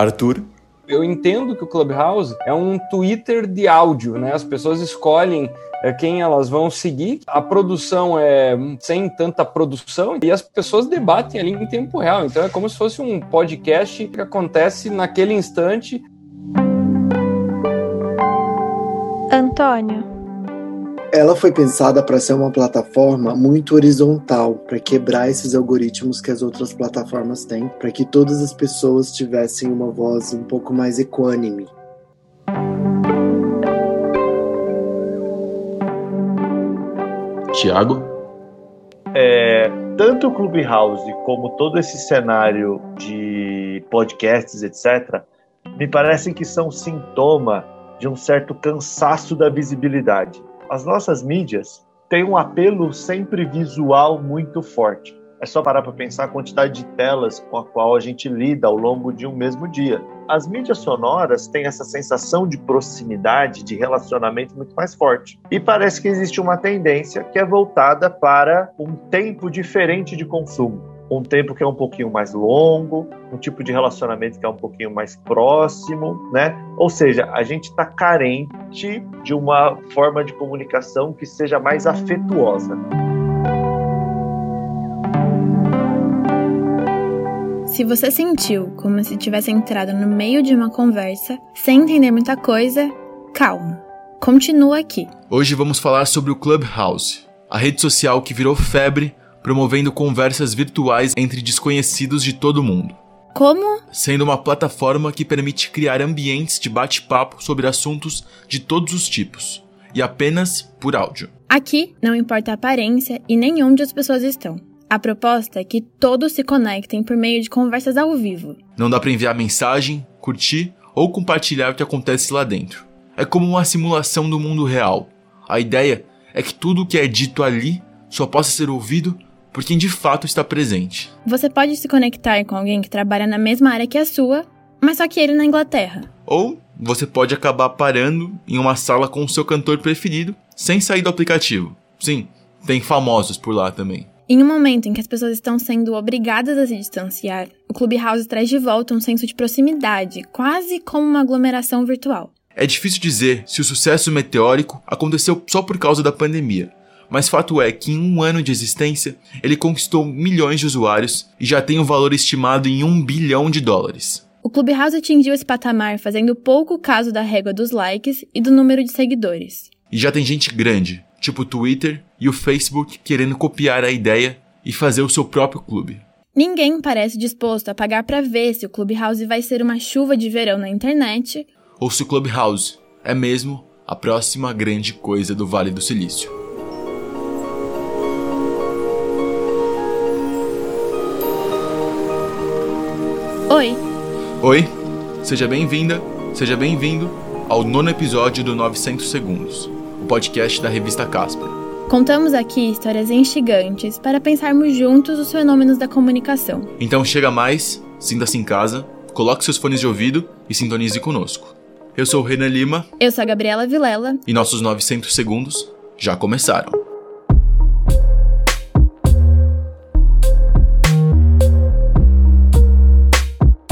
Arthur. Eu entendo que o Clubhouse é um Twitter de áudio, né? As pessoas escolhem é, quem elas vão seguir. A produção é sem tanta produção e as pessoas debatem ali em tempo real. Então é como se fosse um podcast que acontece naquele instante. Antônio. Ela foi pensada para ser uma plataforma muito horizontal, para quebrar esses algoritmos que as outras plataformas têm, para que todas as pessoas tivessem uma voz um pouco mais equânime. Tiago? É, tanto o Clubhouse como todo esse cenário de podcasts, etc., me parecem que são sintoma de um certo cansaço da visibilidade as nossas mídias têm um apelo sempre visual muito forte. É só parar para pensar a quantidade de telas com a qual a gente lida ao longo de um mesmo dia. As mídias sonoras têm essa sensação de proximidade, de relacionamento muito mais forte. E parece que existe uma tendência que é voltada para um tempo diferente de consumo um tempo que é um pouquinho mais longo, um tipo de relacionamento que é um pouquinho mais próximo, né? Ou seja, a gente está carente de uma forma de comunicação que seja mais afetuosa. Se você sentiu como se tivesse entrado no meio de uma conversa sem entender muita coisa, calma. Continua aqui. Hoje vamos falar sobre o Clubhouse, a rede social que virou febre promovendo conversas virtuais entre desconhecidos de todo mundo. Como? Sendo uma plataforma que permite criar ambientes de bate-papo sobre assuntos de todos os tipos, e apenas por áudio. Aqui não importa a aparência e nem onde as pessoas estão. A proposta é que todos se conectem por meio de conversas ao vivo. Não dá para enviar mensagem, curtir ou compartilhar o que acontece lá dentro. É como uma simulação do mundo real. A ideia é que tudo o que é dito ali só possa ser ouvido por quem de fato está presente. Você pode se conectar com alguém que trabalha na mesma área que a sua, mas só que ele na Inglaterra. Ou você pode acabar parando em uma sala com o seu cantor preferido sem sair do aplicativo. Sim, tem famosos por lá também. Em um momento em que as pessoas estão sendo obrigadas a se distanciar, o Clubhouse traz de volta um senso de proximidade, quase como uma aglomeração virtual. É difícil dizer se o sucesso meteórico aconteceu só por causa da pandemia, mas fato é que em um ano de existência ele conquistou milhões de usuários e já tem um valor estimado em um bilhão de dólares. O Clubhouse atingiu esse patamar fazendo pouco caso da régua dos likes e do número de seguidores. E já tem gente grande, tipo o Twitter e o Facebook, querendo copiar a ideia e fazer o seu próprio clube. Ninguém parece disposto a pagar para ver se o Clubhouse vai ser uma chuva de verão na internet ou se o Clubhouse é mesmo a próxima grande coisa do Vale do Silício. Oi. Oi, seja bem-vinda, seja bem-vindo ao nono episódio do 900 Segundos, o podcast da revista Casper. Contamos aqui histórias instigantes para pensarmos juntos os fenômenos da comunicação. Então chega mais, sinta-se em casa, coloque seus fones de ouvido e sintonize conosco. Eu sou o Renan Lima. Eu sou a Gabriela Vilela. E nossos 900 segundos já começaram.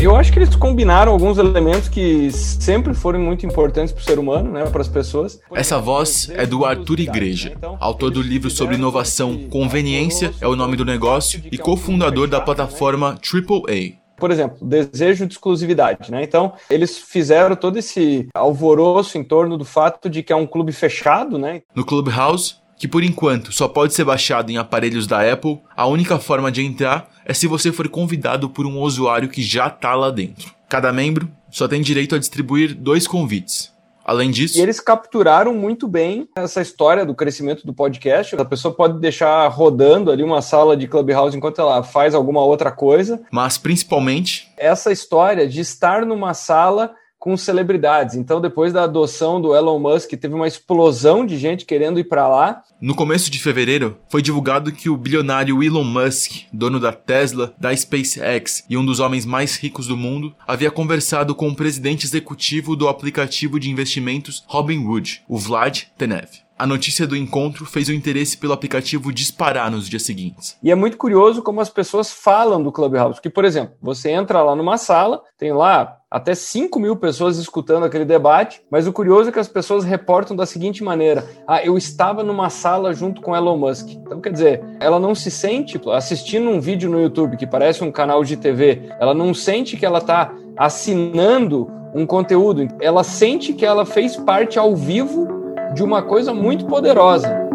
Eu acho que eles combinaram alguns elementos que sempre foram muito importantes para o ser humano, né, para as pessoas. Essa voz é do Arthur Igreja, autor do livro sobre inovação Conveniência é o nome do negócio e cofundador da plataforma AAA. Por exemplo, desejo de exclusividade, né? Então, eles fizeram todo esse alvoroço em torno do fato de que é um clube fechado, né? No Clubhouse, que por enquanto só pode ser baixado em aparelhos da Apple, a única forma de entrar é se você for convidado por um usuário que já está lá dentro. Cada membro só tem direito a distribuir dois convites. Além disso. E eles capturaram muito bem essa história do crescimento do podcast. A pessoa pode deixar rodando ali uma sala de Clubhouse enquanto ela faz alguma outra coisa. Mas principalmente. Essa história de estar numa sala com celebridades. Então, depois da adoção do Elon Musk, teve uma explosão de gente querendo ir para lá. No começo de fevereiro, foi divulgado que o bilionário Elon Musk, dono da Tesla, da SpaceX e um dos homens mais ricos do mundo, havia conversado com o presidente executivo do aplicativo de investimentos Robinhood, o Vlad Tenev. A notícia do encontro fez o interesse pelo aplicativo disparar nos dias seguintes. E é muito curioso como as pessoas falam do Clubhouse. Porque, por exemplo, você entra lá numa sala, tem lá até 5 mil pessoas escutando aquele debate, mas o curioso é que as pessoas reportam da seguinte maneira: ah, eu estava numa sala junto com Elon Musk. Então, quer dizer, ela não se sente assistindo um vídeo no YouTube que parece um canal de TV, ela não sente que ela está assinando um conteúdo, ela sente que ela fez parte ao vivo de uma coisa muito poderosa.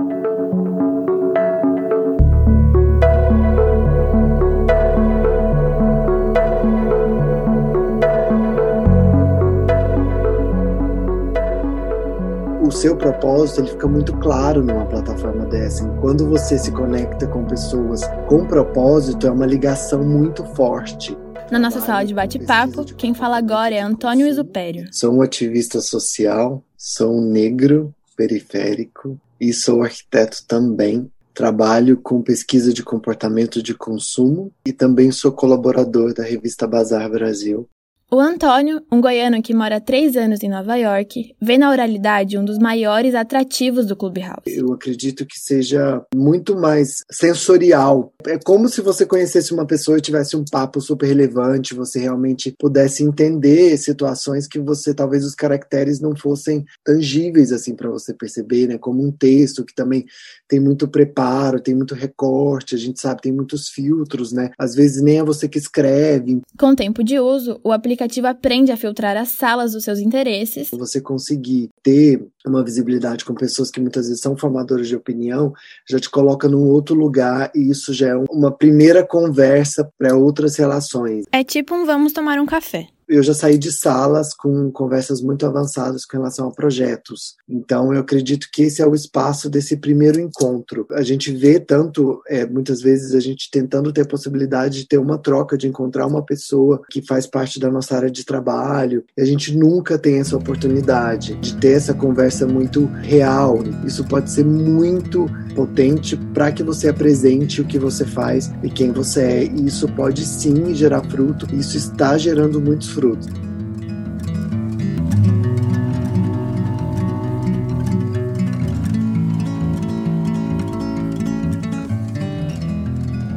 o seu propósito ele fica muito claro numa plataforma dessa. Quando você se conecta com pessoas com propósito, é uma ligação muito forte. Na nossa sala de bate-papo, quem fala agora é Antônio Isupério. Sou um ativista social, sou um negro periférico e sou arquiteto também. Trabalho com pesquisa de comportamento de consumo e também sou colaborador da revista Bazar Brasil, o Antônio, um goiano que mora há três anos em Nova York, vê na oralidade um dos maiores atrativos do Clubhouse. Eu acredito que seja muito mais sensorial. É como se você conhecesse uma pessoa e tivesse um papo super relevante, você realmente pudesse entender situações que você talvez os caracteres não fossem tangíveis assim para você perceber, né? Como um texto que também tem muito preparo, tem muito recorte, a gente sabe tem muitos filtros, né? Às vezes nem é você que escreve. Com tempo de uso, o aplicativo aplicativo aprende a filtrar as salas dos seus interesses. Você conseguir ter uma visibilidade com pessoas que muitas vezes são formadoras de opinião, já te coloca num outro lugar e isso já é uma primeira conversa para outras relações. É tipo um vamos tomar um café eu já saí de salas com conversas muito avançadas com relação a projetos. Então, eu acredito que esse é o espaço desse primeiro encontro. A gente vê tanto, é, muitas vezes, a gente tentando ter a possibilidade de ter uma troca, de encontrar uma pessoa que faz parte da nossa área de trabalho. A gente nunca tem essa oportunidade de ter essa conversa muito real. Isso pode ser muito potente para que você apresente o que você faz e quem você é. E isso pode sim gerar fruto. Isso está gerando muitos frutos.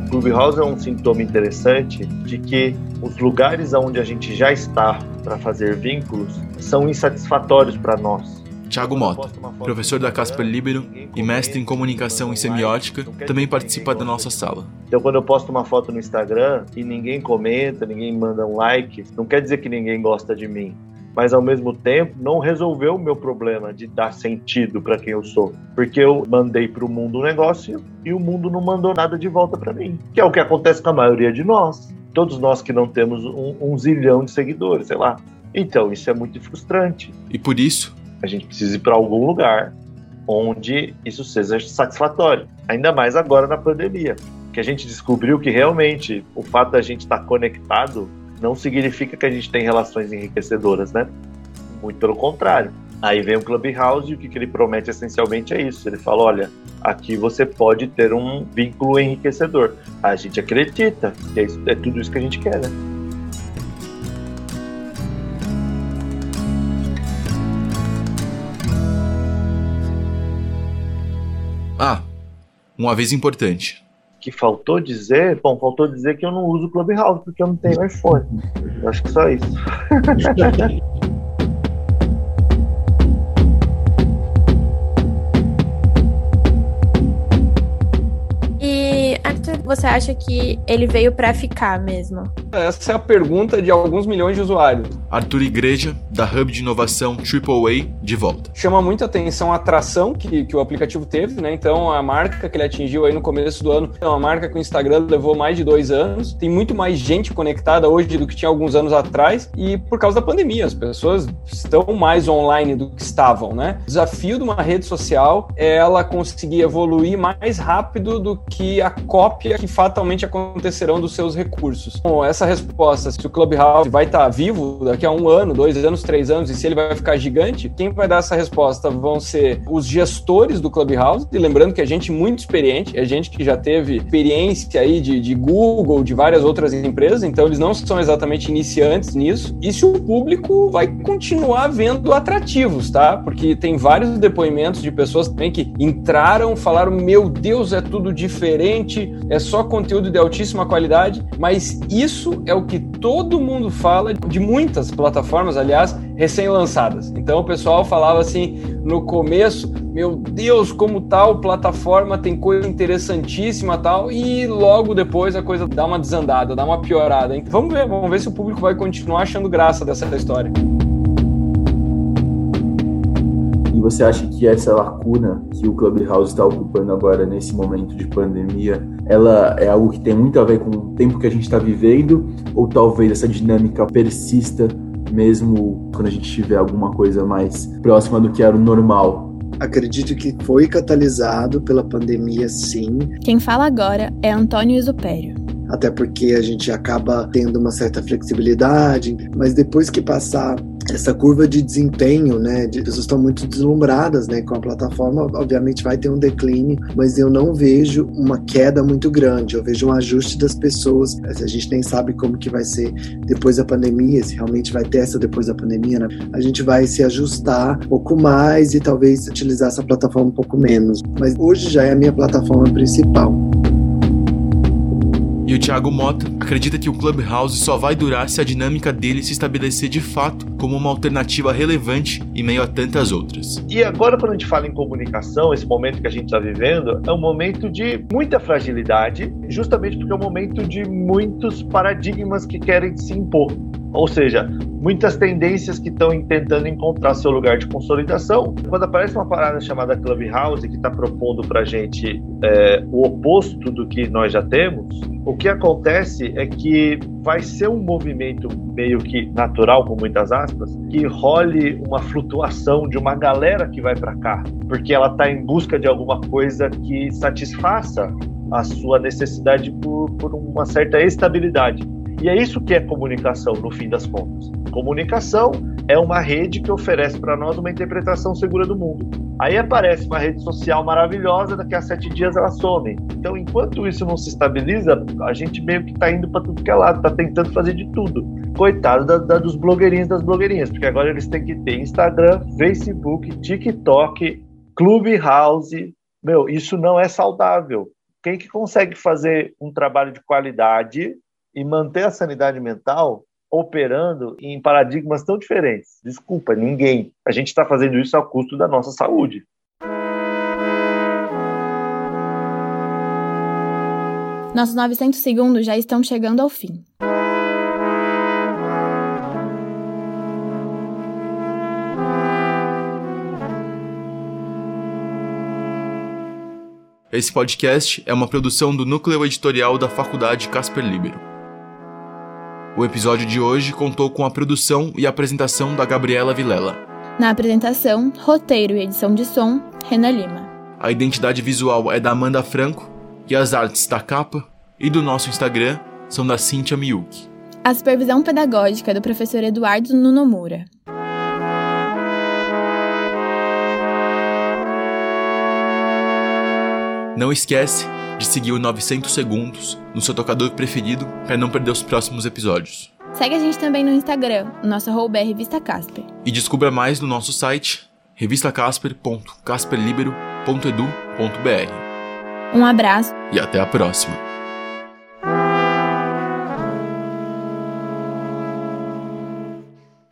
Clubhouse é um sintoma interessante de que os lugares onde a gente já está para fazer vínculos são insatisfatórios para nós. Tiago Mota, professor da Casper Libero e mestre em comunicação e semiótica, também participa da nossa sala. Então, quando eu posto uma foto no Instagram e ninguém comenta, ninguém manda um like, não quer dizer que ninguém gosta de mim. Mas ao mesmo tempo, não resolveu o meu problema de dar sentido para quem eu sou. Porque eu mandei para o mundo um negócio e o mundo não mandou nada de volta para mim. Que é o que acontece com a maioria de nós. Todos nós que não temos um, um zilhão de seguidores, sei lá. Então, isso é muito frustrante. E por isso, a gente precisa ir para algum lugar onde isso seja satisfatório. Ainda mais agora na pandemia, que a gente descobriu que realmente o fato da gente estar conectado não significa que a gente tem relações enriquecedoras, né? Muito pelo contrário. Aí vem o Clubhouse e o que, que ele promete essencialmente é isso. Ele fala: olha, aqui você pode ter um vínculo enriquecedor. A gente acredita é, isso, é tudo isso que a gente quer, né? Ah, um aviso importante. Que faltou dizer? Bom, faltou dizer que eu não uso Clubhouse porque eu não tenho iPhone. Eu acho que só isso. você acha que ele veio para ficar mesmo? Essa é a pergunta de alguns milhões de usuários. Arthur Igreja, da Hub de Inovação AAA, de volta. Chama muita atenção a atração que, que o aplicativo teve, né? Então, a marca que ele atingiu aí no começo do ano é uma marca que o Instagram levou mais de dois anos. Tem muito mais gente conectada hoje do que tinha alguns anos atrás. E por causa da pandemia, as pessoas estão mais online do que estavam, né? O desafio de uma rede social é ela conseguir evoluir mais rápido do que a cópia que fatalmente acontecerão dos seus recursos. Bom, essa resposta, se o Clubhouse vai estar vivo daqui a um ano, dois anos, três anos, e se ele vai ficar gigante, quem vai dar essa resposta vão ser os gestores do Clubhouse, e lembrando que a gente muito experiente, é gente que já teve experiência aí de, de Google, de várias outras empresas, então eles não são exatamente iniciantes nisso. E se o público vai continuar vendo atrativos, tá? Porque tem vários depoimentos de pessoas também que entraram, falaram: Meu Deus, é tudo diferente, é só conteúdo de altíssima qualidade, mas isso é o que todo mundo fala de muitas plataformas, aliás, recém-lançadas. Então o pessoal falava assim no começo: Meu Deus, como tal plataforma tem coisa interessantíssima tal, e logo depois a coisa dá uma desandada, dá uma piorada. Então, vamos ver, vamos ver se o público vai continuar achando graça dessa história. Você acha que essa lacuna que o Clubhouse está ocupando agora nesse momento de pandemia, ela é algo que tem muito a ver com o tempo que a gente está vivendo, ou talvez essa dinâmica persista mesmo quando a gente tiver alguma coisa mais próxima do que era o normal? Acredito que foi catalisado pela pandemia, sim. Quem fala agora é Antônio Isupério até porque a gente acaba tendo uma certa flexibilidade, mas depois que passar essa curva de desempenho, né, de pessoas estão muito deslumbradas, né, com a plataforma, obviamente vai ter um declínio, mas eu não vejo uma queda muito grande, eu vejo um ajuste das pessoas, a gente nem sabe como que vai ser depois da pandemia, se realmente vai ter essa depois da pandemia, né? a gente vai se ajustar um pouco mais e talvez utilizar essa plataforma um pouco menos, mas hoje já é a minha plataforma principal. E o Thiago Mota acredita que o Clubhouse só vai durar se a dinâmica dele se estabelecer de fato como uma alternativa relevante em meio a tantas outras. E agora, quando a gente fala em comunicação, esse momento que a gente está vivendo é um momento de muita fragilidade, justamente porque é um momento de muitos paradigmas que querem se impor. Ou seja, muitas tendências que estão tentando encontrar seu lugar de consolidação. Quando aparece uma parada chamada Clubhouse, que está propondo para a gente é, o oposto do que nós já temos, o que acontece é que vai ser um movimento meio que natural, com muitas aspas, que role uma flutuação de uma galera que vai para cá, porque ela está em busca de alguma coisa que satisfaça a sua necessidade por, por uma certa estabilidade. E é isso que é comunicação, no fim das contas. Comunicação é uma rede que oferece para nós uma interpretação segura do mundo. Aí aparece uma rede social maravilhosa, daqui a sete dias ela some. Então, enquanto isso não se estabiliza, a gente meio que está indo para tudo que é lado, está tentando fazer de tudo. Coitado da, da, dos blogueirinhos das blogueirinhas, porque agora eles têm que ter Instagram, Facebook, TikTok, Clubhouse. Meu, isso não é saudável. Quem que consegue fazer um trabalho de qualidade e manter a sanidade mental operando em paradigmas tão diferentes. Desculpa, ninguém. A gente está fazendo isso ao custo da nossa saúde. Nossos 900 segundos já estão chegando ao fim. Esse podcast é uma produção do núcleo editorial da Faculdade Casper Libero. O episódio de hoje contou com a produção e apresentação da Gabriela Vilela. Na apresentação, roteiro e edição de som, Renan Lima. A identidade visual é da Amanda Franco e as artes da capa e do nosso Instagram são da Cíntia Miyuki. A supervisão pedagógica é do professor Eduardo Nunomura. Não esquece de seguir o 900 segundos no seu tocador preferido para não perder os próximos episódios. Segue a gente também no Instagram, o nosso arroba é Revista Casper. E descubra mais no nosso site revistacasper.casperlibero.edu.br. Um abraço e até a próxima.